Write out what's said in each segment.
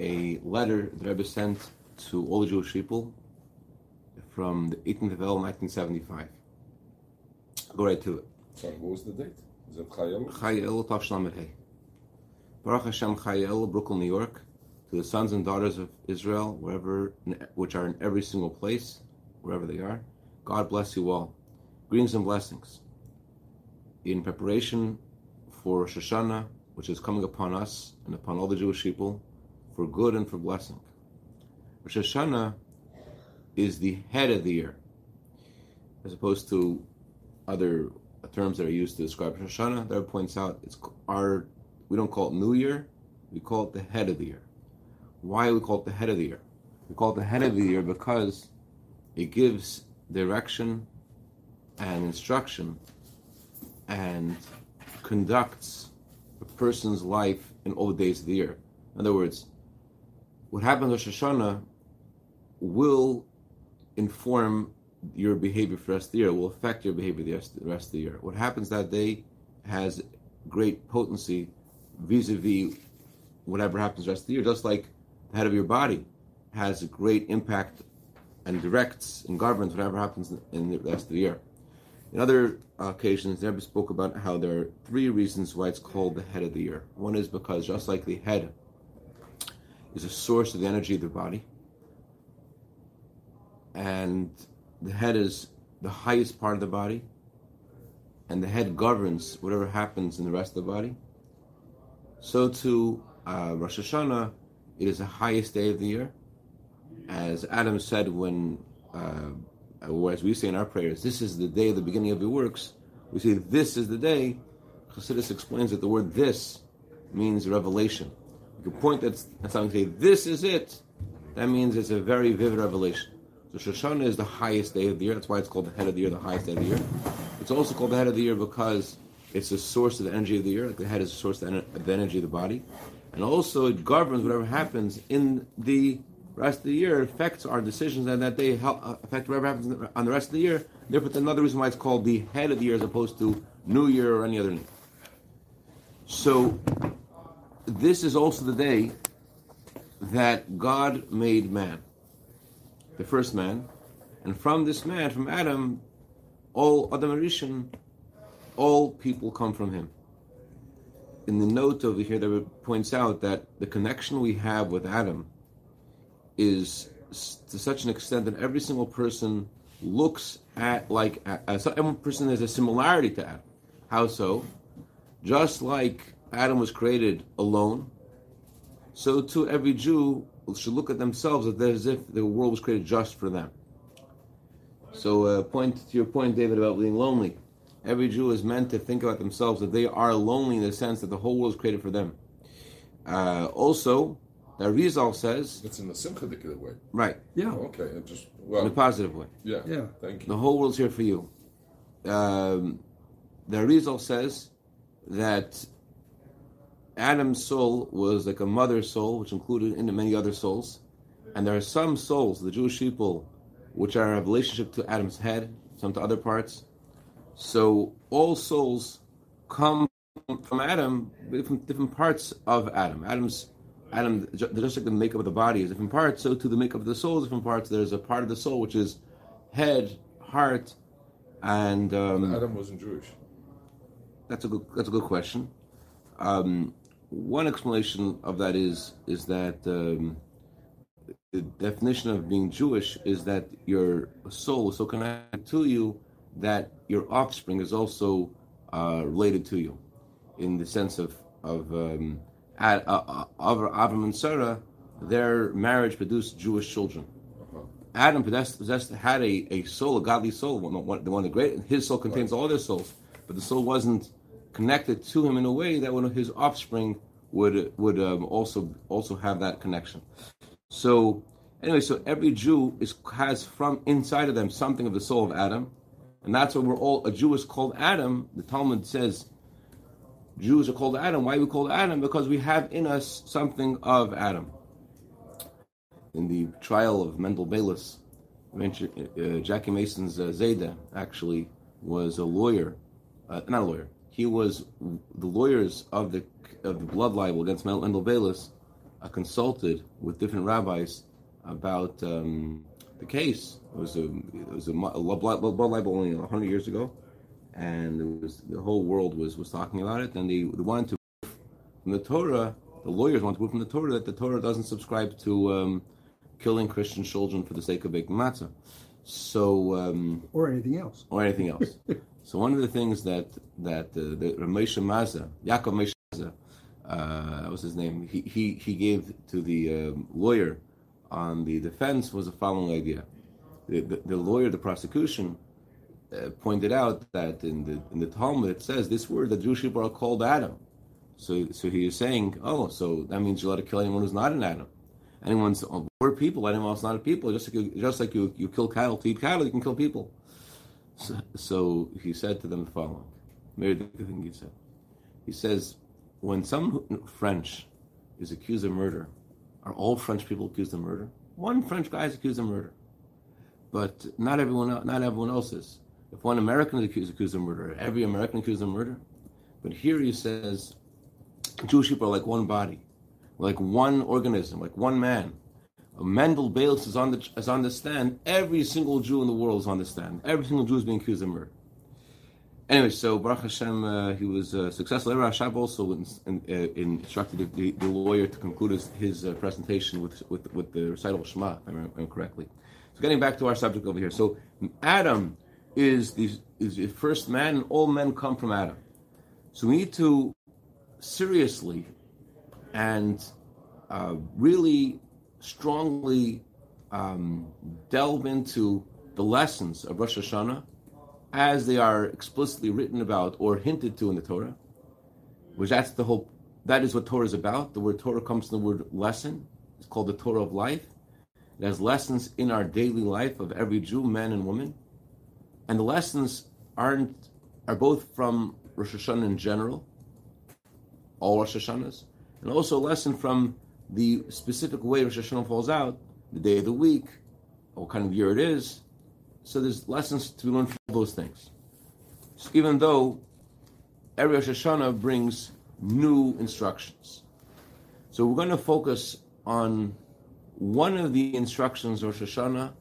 a letter the Rebbe sent to all the Jewish people from the 18th of Elul, 1975. Go right to it. Sorry, what was the date? Is it Chai Elul? Chayel Baruch Hashem Chai Elul, Brooklyn, New York, to the sons and daughters of Israel, wherever, which are in every single place, wherever they are. God bless you all. Greetings and blessings. In preparation for Rosh Hashanah, which is coming upon us and upon all the Jewish people, for good and for blessing. Rosh Hashanah is the head of the year, as opposed to other terms that are used to describe Rosh Hashanah. There points out it's our we don't call it New Year, we call it the head of the year. Why we call it the head of the year? We call it the head of the year because it gives direction and instruction and conducts a person's life in all the days of the year. In other words, what happens Rosh Hashanah will inform your behavior for the rest of the year, will affect your behavior the rest, of the year. What happens that day has great potency vis-a-vis whatever happens the rest of the year, just like the head of your body has a great impact and directs and governs whatever happens in the rest of the year. In other occasions, the Rebbe spoke about how there are three reasons why it's called the head of the year. One is because just like the head is a source of the energy of the body, and the head is the highest part of the body, and the head governs whatever happens in the rest of the body. So too, uh, Rosh Hashanah, it is the highest day of the year. As Adam said when, uh, or as we say in our prayers, this is the day of the beginning of your works. We say this is the day. Chassidus explains that the word "this" means revelation. You can point at something and say, "This is it." That means it's a very vivid revelation. So Rosh Hashanah is the highest day of the year. That's why it's called the head of the year, the highest day of the year. It's also called the head of the year because it's the source of the energy of the year. Like the head is the source of the energy of the body, and also it governs whatever happens in the rest of the year. It affects our decisions, and that day uh, affect whatever happens on the rest of the year. Therefore, it's another reason why it's called the head of the year as opposed to New Year or any other name. So, this is also the day that God made man the first man, and from this man, from Adam, all Adam Rishon, all people come from him. In the note over here, that points out that the connection we have with Adam is to such an extent that every single person looks at like as every person has a similarity to Adam. How so? Just like Adam was created alone, so too every Jew should look at themselves as if the world was created just for them. So, uh, point to your point, David, about being lonely. Every Jew is meant to think about themselves that they are lonely in the sense that the whole world is created for them. Uh, also, the Arizal says it's in the simchadik way. Right. Yeah. Oh, okay. It just well, in a positive way. Yeah. Yeah. Thank you. The whole world's here for you. Um, the Arizal says that Adam's soul was like a mother's soul, which included into many other souls. And there are some souls, the Jewish people, which are a relationship to Adam's head, some to other parts. So all souls come from Adam, from different parts of Adam. Adam's Adam, just like the makeup of the body is different parts, so to the makeup of the soul is different parts. There's a part of the soul which is head, heart, and um, Adam wasn't Jewish. That's a good. That's a good question. Um, one explanation of that is is that um, the definition of being Jewish is that your soul is so connected to you that your offspring is also uh, related to you, in the sense of of um, uh, Avram and Sarah, their marriage produced Jewish children. Adam possessed, possessed had a, a soul, a godly soul, one, one, the one the great. His soul contains all their souls, but the soul wasn't connected to him in a way that one of his offspring would would um, also also have that connection. So anyway, so every Jew is has from inside of them something of the soul of Adam, and that's why we're all a Jew is called Adam. The Talmud says Jews are called Adam. Why are we called Adam? Because we have in us something of Adam. In the trial of Mendel Beilis, uh, Jackie Mason's uh, Zayda actually was a lawyer, uh, not a lawyer. He was the lawyers of the of the blood libel against Mendel Beilis uh, consulted with different rabbis about um, the case. It was a it was a, a blood, blood libel only hundred years ago, and it was the whole world was was talking about it, and they, they wanted to prove from the Torah. The lawyers wanted to prove from the Torah that the Torah doesn't subscribe to um, killing Christian children for the sake of baking matzah. So. Um, or anything else. or anything else. so one of the things that that uh, the Ramesha Maza, Yaakov Mazeh, uh, was his name. He he he gave to the um, lawyer on the defense was the following idea. The, the, the lawyer, the prosecution, uh, pointed out that in the in the Talmud it says this word that Jewish people are called Adam. So so he is saying, oh, so that means you're allowed to kill anyone who's not an Adam. Anyone's we're people, anyone else not a people. Just like you, just like you, you kill cattle to eat cattle, you can kill people. So, so he said to them the following. Thing he said. He says, when some French is accused of murder, are all French people accused of murder? One French guy is accused of murder, but not everyone. Not everyone else is. If one American is accused, accused of murder, every American accused of murder. But here he says, Jewish people are like one body, like one organism, like one man. Mendel Beilis is on the is on the stand. Every single Jew in the world is on the stand. Every single Jew is being accused of murder. Anyway, so Baruch Hashem, uh, he was uh, successful. Rabbi Rashab also in, in, uh, instructed the, the lawyer to conclude his, his uh, presentation with, with with the recital of Shema, if I remember correctly. So, getting back to our subject over here. So, Adam is the is the first man, and all men come from Adam. So, we need to seriously and uh, really strongly um, delve into the lessons of Rosh Hashanah as they are explicitly written about or hinted to in the Torah, which that's the whole, that is what Torah is about. The word Torah comes from the word lesson. It's called the Torah of life. It has lessons in our daily life of every Jew, man and woman. And the lessons aren't, are both from Rosh Hashanah in general, all Rosh Hashanahs, and also a lesson from the specific way Rosh Hashanah falls out, the day of the week, what kind of year it is. So there's lessons to be learned from those things. So even though every Rosh Hashanah brings new instructions. So we're going to focus on one of the instructions of Rosh Hashanah,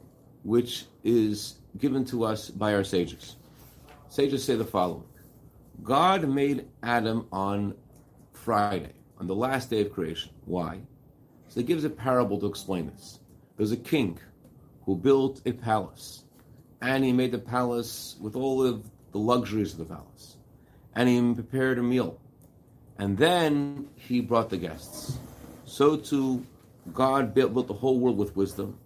which is given to us by our sages. Sages say the following God made Adam on Friday, on the last day of creation. Why? So he gives a parable to explain this. There's a king who built a palace, and he made the palace with all of the luxuries of the palace, and he prepared a meal, and then he brought the guests. So too, God built, the whole world with wisdom,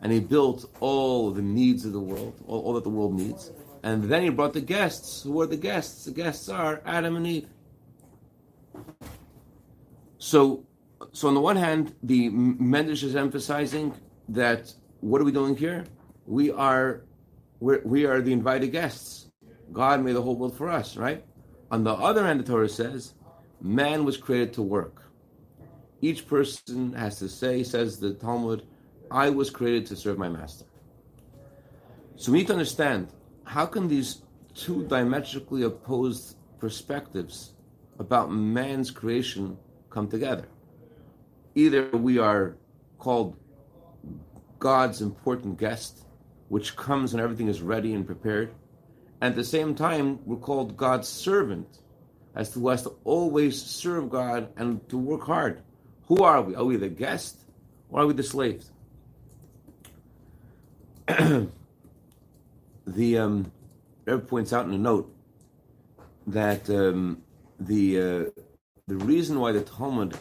and he built all the needs of the world, all, all that the world needs, and then he brought the guests. Who are the guests? The guests are Adam and Eve. So, so on the one hand, the Medrash is emphasizing that what are we doing here? We are, we are the invited guests. God made the whole world for us, right? On the other hand, the Torah says, man was created to work. Each person has to say, says the Talmud, I was created to serve my master. So we need to understand how can these two diametrically opposed perspectives about man's creation come together? Either we are called God's important guest, which comes when everything is ready and prepared, and at the same time, we're called God's servant, as to has to always serve God and to work hard. Who are we? Are we the guest or are we the slaves? the um, Rebbe points out in a note that um, the uh, the reason why the Talmud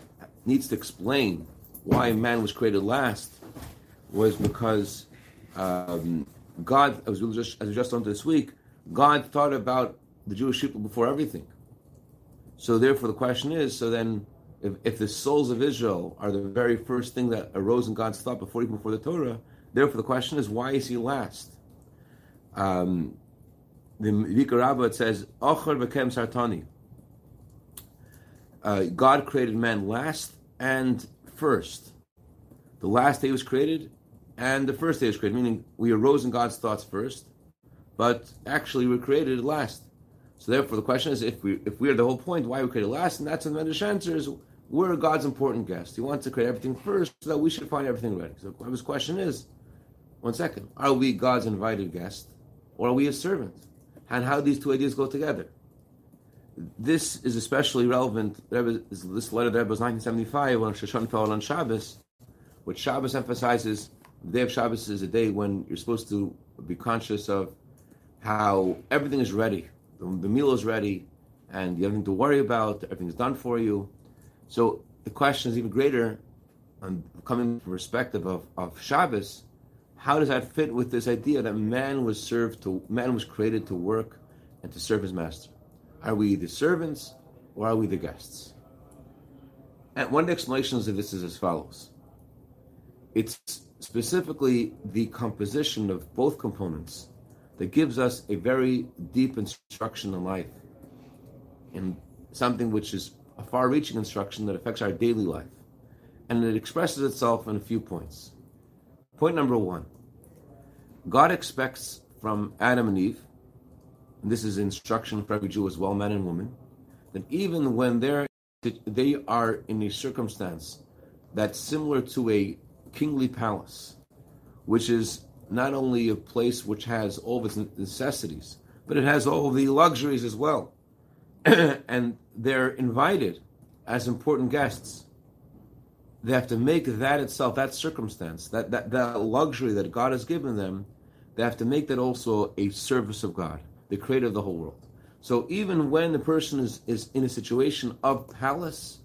needs to explain why man was created last was because um, God, as we just as we just learned this week, God thought about the Jewish people before everything. So therefore, the question is: so then, if, if the souls of Israel are the very first thing that arose in God's thought before even before the Torah, therefore the question is: why is He last? Um, the Vayikra Rabbah says, "Ochar bekem sartani." Uh, God created man last and first. The last day was created, and the first day was created. Meaning, we arose in God's thoughts first, but actually we were created last. So therefore, the question is, if we if we are the whole point, why we created last? And that's what the Medrash answers. we're God's important guest. He wants to create everything first so that we should find everything ready. So his question is, one second, are we God's invited guest or are we a servant? And how these two ideas go together? This is especially relevant. This letter that was 1975 when Rosh Hashanah fell on Shabbos, which Shabbos emphasizes. The day of Shabbos is a day when you're supposed to be conscious of how everything is ready. The, the meal is ready, and you have nothing to worry about. Everything's done for you. So the question is even greater, and coming from perspective of, of Shabbos, how does that fit with this idea that man was served to man was created to work and to serve his master? Are we the servants or are we the guests? And one of the explanations of this is as follows. It's specifically the composition of both components that gives us a very deep instruction in life, and something which is a far reaching instruction that affects our daily life. And it expresses itself in a few points. Point number one God expects from Adam and Eve, and this is instruction for every Jew as well, man and woman, that even when they're they are in a circumstance that's similar to a kingly palace, which is not only a place which has all of its necessities, but it has all the luxuries as well. and they're invited as important guests. They have to make that itself, that circumstance, that, that, that luxury that God has given them, they have to make that also a service of God, the creator of the whole world. So even when the person is, is in a situation of palace,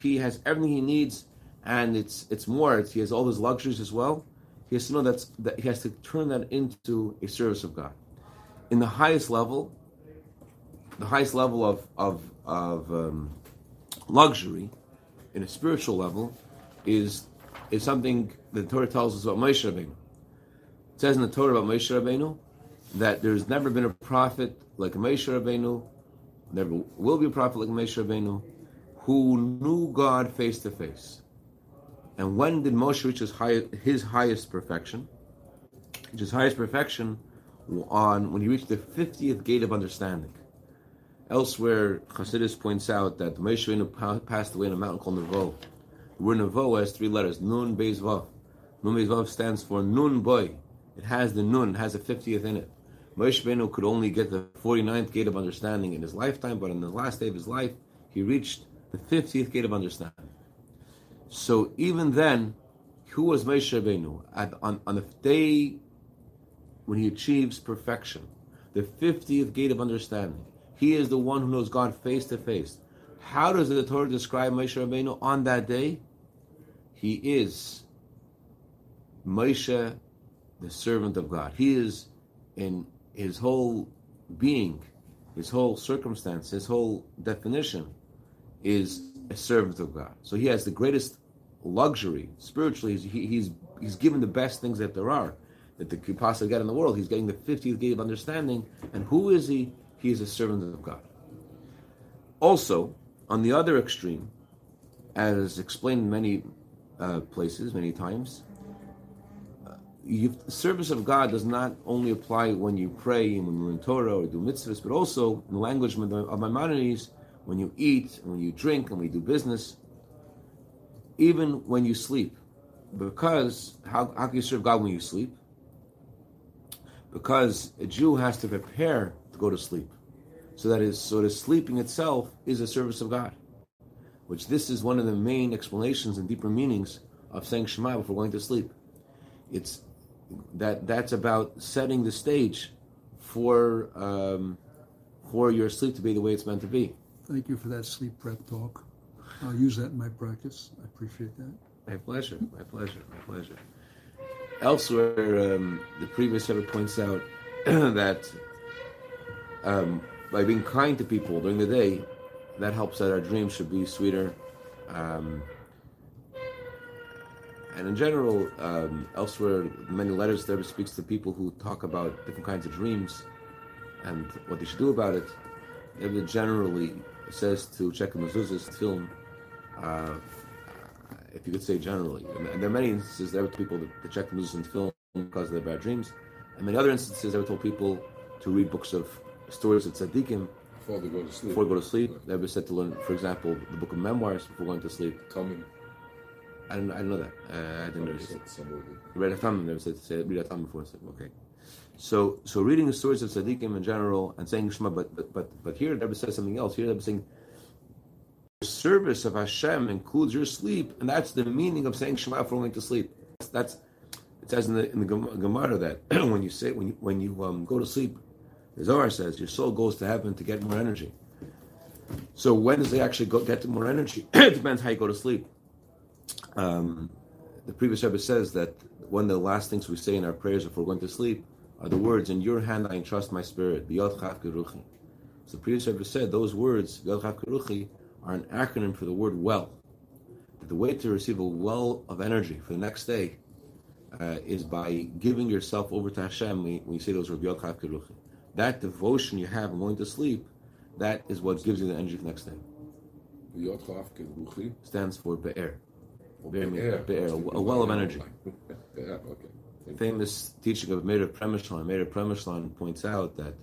he has everything he needs, and it's it's more, it's, he has all his luxuries as well. He has to know that's, that he has to turn that into a service of God. In the highest level, the highest level of of, of um, luxury, in a spiritual level, is is something the Torah tells us about Moshe Rabbeinu. It says in the Torah about Moshe Rabbeinu that there's never been a prophet like Moshe Rabbeinu, never will be a prophet like Moshe Rabbeinu, who knew God face to face. And when did Moshe reach his, high, his highest perfection? His highest perfection on when he reached the 50th gate of understanding. Elsewhere, Chassidus points out that Moshe Rabbeinu passed away in a mountain called Nevo. The word Nevo has three letters, Nun Beis Vav. Nun Beis Vav stands for Nun Boy. It has the Nun, it has a 50th in it. Moshe Rabbeinu could only get the 49th gate of understanding in his lifetime, but in the last day of his life, he reached the 50th gate of understanding. So even then, who was Moshe Rabbeinu? At, on, on the day when he achieves perfection, the 50th gate of understanding, he is the one who knows God face to face. How does the Torah describe Moshe Rabbeinu on that day? He is Moshe, the servant of God. He is in his whole being, his whole circumstance, his whole definition is a servant of God. So he has the greatest luxury spiritually. He's, he, he's he's given the best things that there are that they could possibly get in the world. He's getting the 50th gate of understanding. And who is he? He is a servant of God. Also, on the other extreme, as explained in many uh, places, many times, the service of God does not only apply when you pray and when you learn Torah or do mitzvahs, but also in the language of Maimonides, when you eat and when you drink and we do business, even when you sleep. Because how, how can you serve God when you sleep? Because a Jew has to prepare to go to sleep. So that is so the sleeping itself is a service of God. Which this is one of the main explanations and deeper meanings of saying Shema before going to sleep. It's that that's about setting the stage for um, for your sleep to be the way it's meant to be. Thank you for that sleep prep talk. I'll use that in my practice. I appreciate that. My pleasure. My pleasure. My pleasure. Elsewhere, um, the previous Rebbe points out that um, by being kind to people during the day, that helps that our dreams should be sweeter. Um, and in general, um, elsewhere, many letters there speaks to people who talk about different kinds of dreams and what they should do about it. It generally says to check the mezuzahs, tefillin, uh, if you could say generally. And there are many instances there were people that, check the mezuzahs and tefillin because of their bad dreams. And many other instances there were told people to read books of stories of tzaddikim Before they go to sleep. before we go to sleep. The Rebbe said to learn, for example, the book of memoirs before going to sleep. Coming. I don't, I didn't know that. Uh, I didn't know. Read a thumb, never said say read a thumb before sleep. Okay. So, so reading the stories of tzaddikim in general and saying Shema, but but but, but here Rebbe says something else. Here Rebbe saying the service of Hashem includes your sleep, and that's the meaning of saying Shema for going to sleep. That's, that's it says in the in the Gemara that when you say when you when you um, go to sleep, the Zohar says your soul goes to heaven to get more energy. So when does they actually go, get more energy? it depends how you go to sleep. Um, the previous Rebbe says that one of the last things we say in our prayers before going to sleep are the words, "In Your hand I entrust my spirit." B'yod chav keruchi. So the previous Rebbe said those words, "B'yod are an acronym for the word "well." That the way to receive a well of energy for the next day uh, is by giving yourself over to Hashem. When you say those words, "B'yod chav that devotion you have in going to sleep, that is what gives you the energy for the next day. Yod Chav Keruchi. Stands for be'er. Or Be'er, Be'er. be'er, a a well of energy. Okay. Thank you. famous teaching of Meir Premishlan. Meir Premishlan points out that,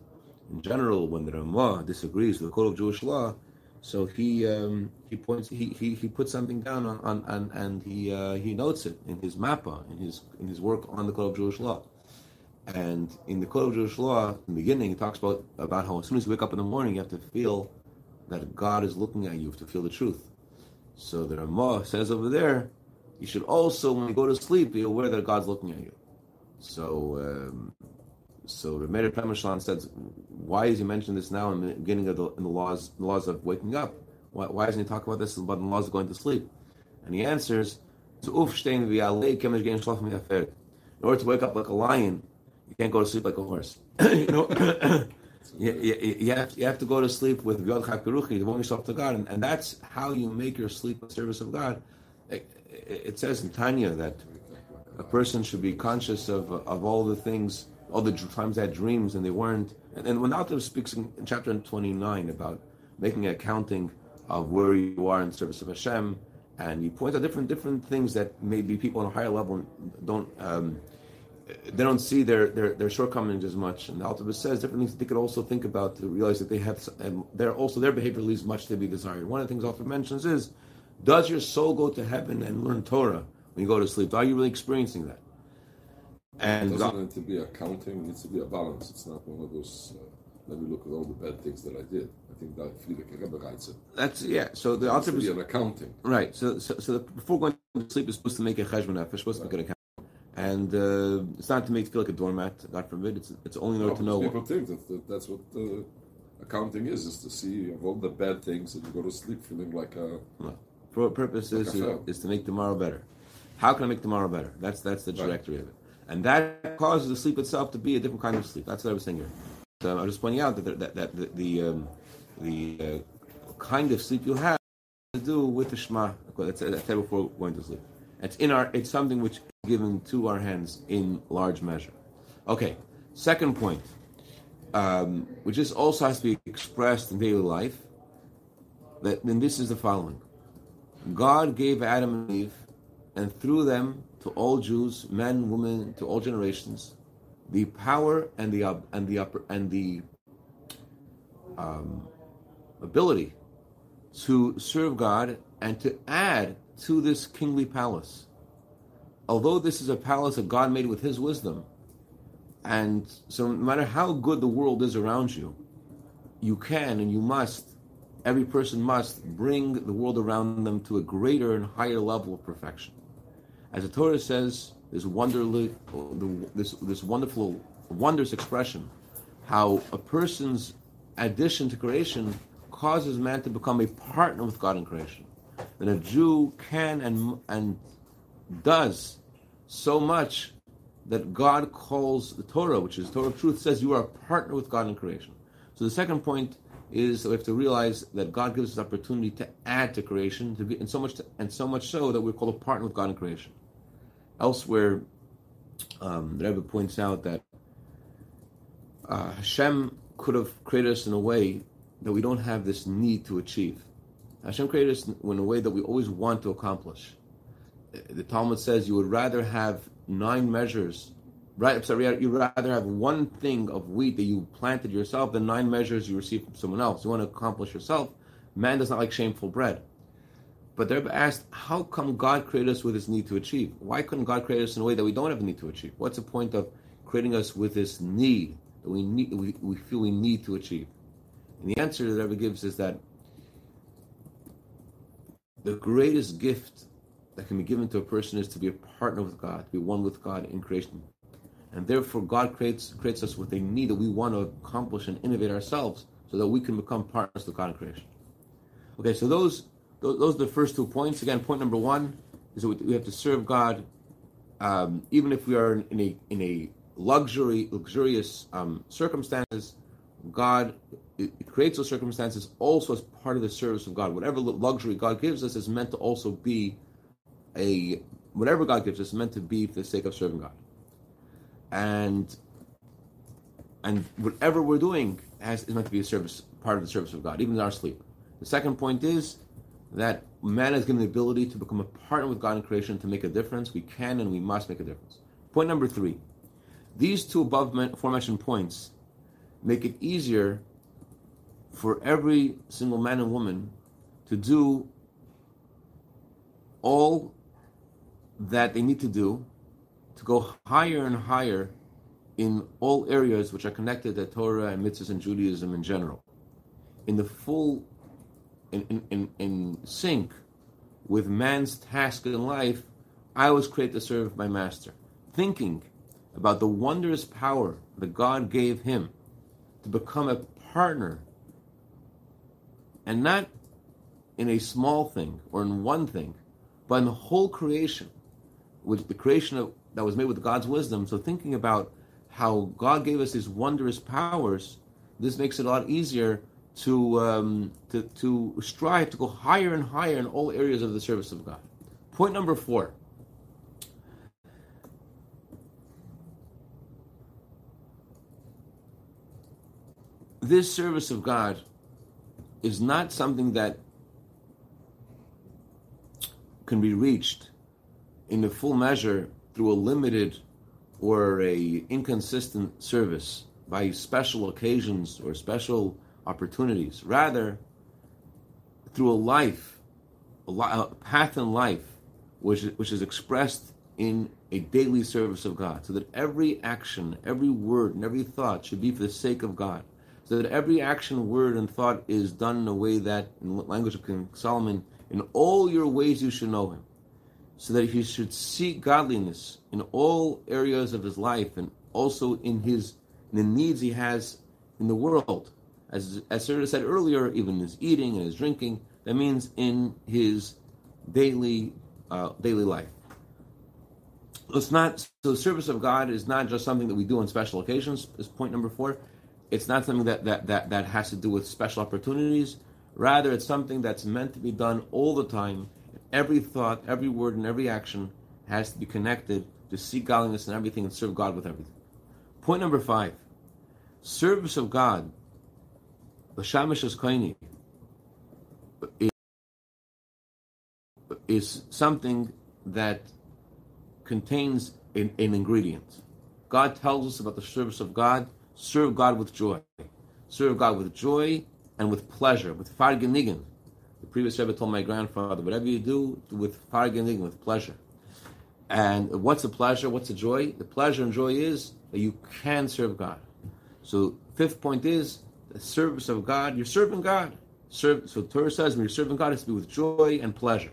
in general, when the Ramah disagrees with the code of Jewish law, so he um, he points he, he, he puts something down on, on, on and he uh, he notes it in his mappa in his in his work on the code of Jewish law. And in the code of Jewish law, in the beginning, he talks about about how as soon as you wake up in the morning, you have to feel that God is looking at you, you have to feel the truth. So the Ramah says over there, you should also, when you go to sleep, be aware that God's looking at you. So, um, so the Meir Premishlan says, why is he mentioning this now in the beginning of the, in the laws, the laws of waking up? Why, why doesn't he talk about this about the laws of going to sleep? And he answers. In order to wake up like a lion, you can't go to sleep like a horse. you know, you, you, have, you have to go to sleep with Yod Chakiruchi, devoting yourself to God, and, and that's how you make your sleep a service of God. It, it it says in Tanya that a person should be conscious of of all the things, all the times they had dreams and they weren't. And, and when Altav speaks in, in chapter 29 about making an accounting of where you are in service of Hashem, and he points out different different things that maybe people on a higher level don't. Um, they don't see their, their, their shortcomings as much. And the Altabus says different things they could also think about to realize that they have, and they're also their behavior leaves much to be desired. One of the things Altabus mentions is, does your soul go to heaven and learn Torah when you go to sleep? Are you really experiencing that? It And doesn't God- need to be accounting, it needs to be a balance. It's not one of those, uh, let me look at all the bad things that I did. I think that Frierdiker Rebbe writes it. that's yeah. So the It needs to be an accounting. right. So so, so the, before going to sleep, is supposed to make a cheshbon nefesh, supposed to make an account. And uh, it's not to make you feel like a doormat. God forbid. It's it's only in order to know. What people think that, that that's what uh, accounting is, is to see of all the bad things and you go to sleep feeling like a, No. For what purpose is, a is to make tomorrow better. How can I make tomorrow better? That's that's the trajectory of it, and that causes the sleep itself to be a different kind of sleep. That's what I was saying here. So I'm just pointing out that the, that, that the the, um, the uh, kind of sleep you have to do with the Shema. That's I said before going to sleep. It's in our. It's something which is given to our hands in large measure. Okay. Second point, um, which is also has to be expressed in daily life. That then this is the following. God gave Adam and Eve, and through them to all Jews, men, women, to all generations, the power and the ob- and the upper and the um, ability to serve God and to add to this kingly palace. Although this is a palace that God made with His wisdom, and so no matter how good the world is around you, you can and you must every person must bring the world around them to a greater and higher level of perfection. As the Torah says, this wonderly, this this wonderful, wondrous expression, how a person's addition to creation causes man to become a partner with God in creation. That a Jew can and and does so much that God calls the Torah, which is the Torah of truth, says you are a partner with God in creation. So the second point is that we have to realize that God gives us opportunity to add to creation, to be, and so much, to, and so much so that we're called a partner with God in creation. Elsewhere, um, the Rebbe points out that uh, Hashem could have created us in a way that we don't have this need to achieve. Hashem created us in a way that we always want to accomplish. The Talmud says you would rather have nine measures right? Sorry, you rather have one thing of wheat that you planted yourself than nine measures you receive from someone else. You want to accomplish yourself. Man does not like shameful bread. But they're asked, how come God created us with this need to achieve? Why couldn't God create us in a way that we don't have a need to achieve? What's the point of creating us with this need that we need, we, we feel we need to achieve? And the answer that Rebbe gives is that the greatest gift that can be given to a person is to be a partner with God, to be one with God in creation. And therefore, God creates creates us with a need that we want to accomplish and innovate ourselves so that we can become partners with God in creation. Okay, so those those, those are the first two points. Again, point number one is that we have to serve God, um, even if we are in a in a luxury luxurious um, circumstances. God it, it creates those circumstances also as part of the service of God. Whatever luxury God gives us is meant to also be a whatever God gives us is meant to be for the sake of serving God. And and whatever we're doing has is meant to be a service, part of the service of God, even in our sleep. The second point is that man is given the ability to become a partner with God in creation to make a difference. We can and we must make a difference. Point number three: these two above aforementioned points make it easier for every single man and woman to do all that they need to do to go higher and higher in all areas which are connected to Torah and mitzvahs and Judaism in general. In the full, in, in, in, in sync with man's task in life, I was created to serve my master. Thinking about the wondrous power that God gave him to become a partner and not in a small thing or in one thing, but in the whole creation, with the creation of, that was made with God's wisdom. So thinking about how God gave us these wondrous powers, this makes it a lot easier to um, to to strive to go higher and higher in all areas of the service of God. Point number four. This service of God is not something that can be reached in the full measure through a limited or a inconsistent service by special occasions or special opportunities. Rather, through a life, a, a path in life, which which is expressed in a daily service of God, so that every action, every word, and every thought should be for the sake of God so that every action, word, and thought is done in a way that, in the language of King Solomon, in all your ways you should know him. So that he should seek godliness in all areas of his life and also in his in the needs he has in the world. As as Sarah said earlier, even his eating and his drinking, that means in his daily uh, daily life. It's not so the service of God is not just something that we do on special occasions, is point number four. It's not something that, that, that, that has to do with special opportunities. Rather, it's something that's meant to be done all the time. Every thought, every word, and every action has to be connected to seek godliness in everything and serve God with everything. Point number five service of God, the Koini, is something that contains an, an ingredient. God tells us about the service of God serve God with joy. Serve God with joy and with pleasure, with fargenigen. The previous Rebbe told my grandfather, whatever you do, do with fargenigen, with pleasure. And what's the pleasure? What's the joy? The pleasure and joy is that you can serve God. So fifth point is the service of God. You're serving God. Serve, so Torah says when you're serving God, it's to be with joy and pleasure.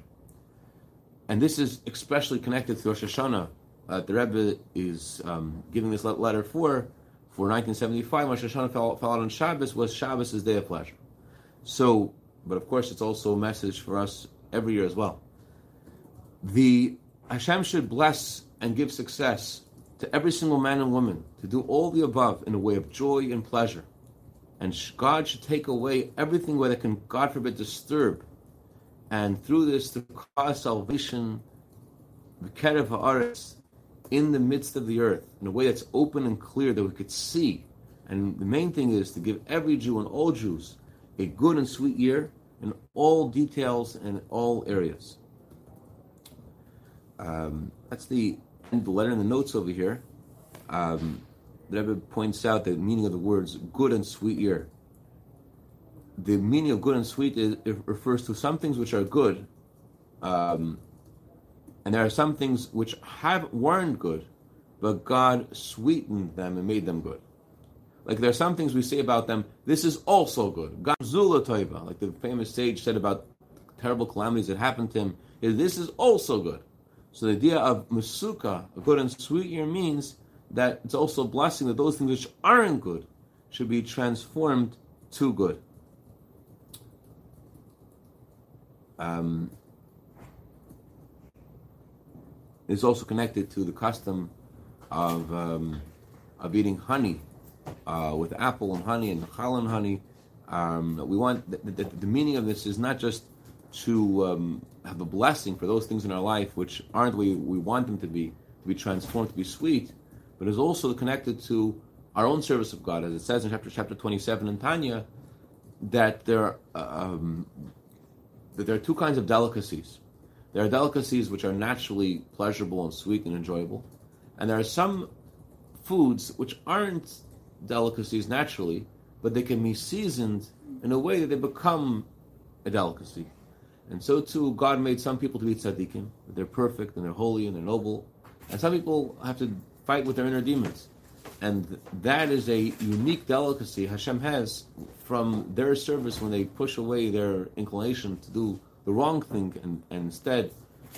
And this is especially connected to Rosh Hashanah. Uh, the Rebbe is um, giving this letter for for 1975, Rosh Hashanah fell, fell out on Shabbos, was Shabbos' day of pleasure. So, but of course, it's also a message for us every year as well. The Hashem should bless and give success to every single man and woman to do all the above in a way of joy and pleasure. And God should take away everything where that can, God forbid, disturb. And through this, to cause salvation, the Kerev Haaretz, in the midst of the earth in a way that's open and clear that we could see. And the main thing is to give every Jew and all Jews a good and sweet year in all details and all areas. Um, that's the end of the letter in the notes over here. um, the Rebbe points out the meaning of the words good and sweet year. The meaning of good and sweet is, refers to some things which are good, um, and there are some things which have weren't good, but God sweetened them and made them good. Like there are some things we say about them, this is also good. God Zula Toiva, like the famous sage said about terrible calamities that happened to him, is this is also good. So the idea of Masuka, a good and sweet ear, means that it's also a blessing that those things which aren't good should be transformed to good. Um, it's also connected to the custom of um, of eating honey uh, with apple and honey and chal and honey. Um, we want the, the, the, meaning of this is not just to um, have a blessing for those things in our life which aren't way we want them to be, to be transformed, to be sweet, but is also connected to our own service of God, as it says in chapter chapter 27 in Tanya, that there um, that there are two kinds of delicacies. There are delicacies which are naturally pleasurable and sweet and enjoyable, and there are some foods which aren't delicacies naturally, but they can be seasoned in a way that they become a delicacy. And so too, God made some people to be tzaddikim. They're perfect and they're holy and they're noble. And some people have to fight with their inner demons. And that is a unique delicacy Hashem has from their service when they push away their inclination to do the wrong thing and, and instead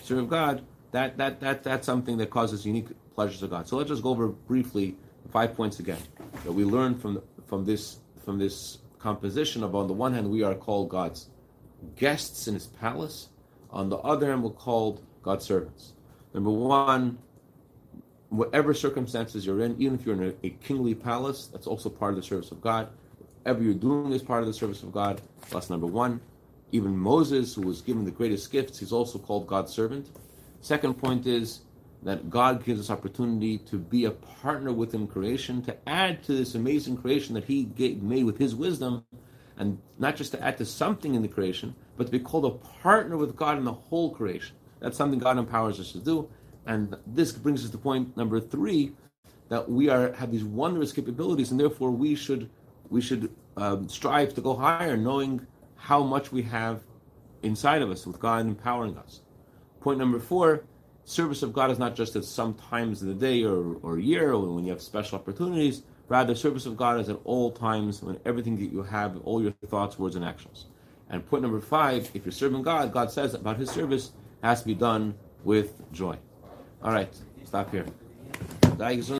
serve God. That, that, that, that's something that causes unique pleasures of God. So let's just go over briefly five points again that we learn from, from, this, from this composition of on the one hand, we are called God's guests in his palace. On the other hand, we're called God's servants. Number one, whatever circumstances you're in, even if you're in a, a, kingly palace, that's also part of the service of God. Whatever you're doing is part of the service of God. That's number one. Even Moses, who was given the greatest gifts, he's also called God's servant. Second point is that God gives us opportunity to be a partner with Him creation, to add to this amazing creation that He gave, made with His wisdom, and not just to add to something in the creation, but to be called a partner with God in the whole creation. That's something God empowers us to do. And this brings us to point number three, that we are have these wondrous capabilities, and therefore we should we should um, strive to go higher, knowing how much we have inside of us with God empowering us. Point number four: service of God is not just at some times in the day or, or year, or when you have special opportunities. Rather, service of God is at all times, when everything that you have, all your thoughts, words, and actions. And point number five: if you're serving God, God says about His service has to be done with joy. All right, stop here.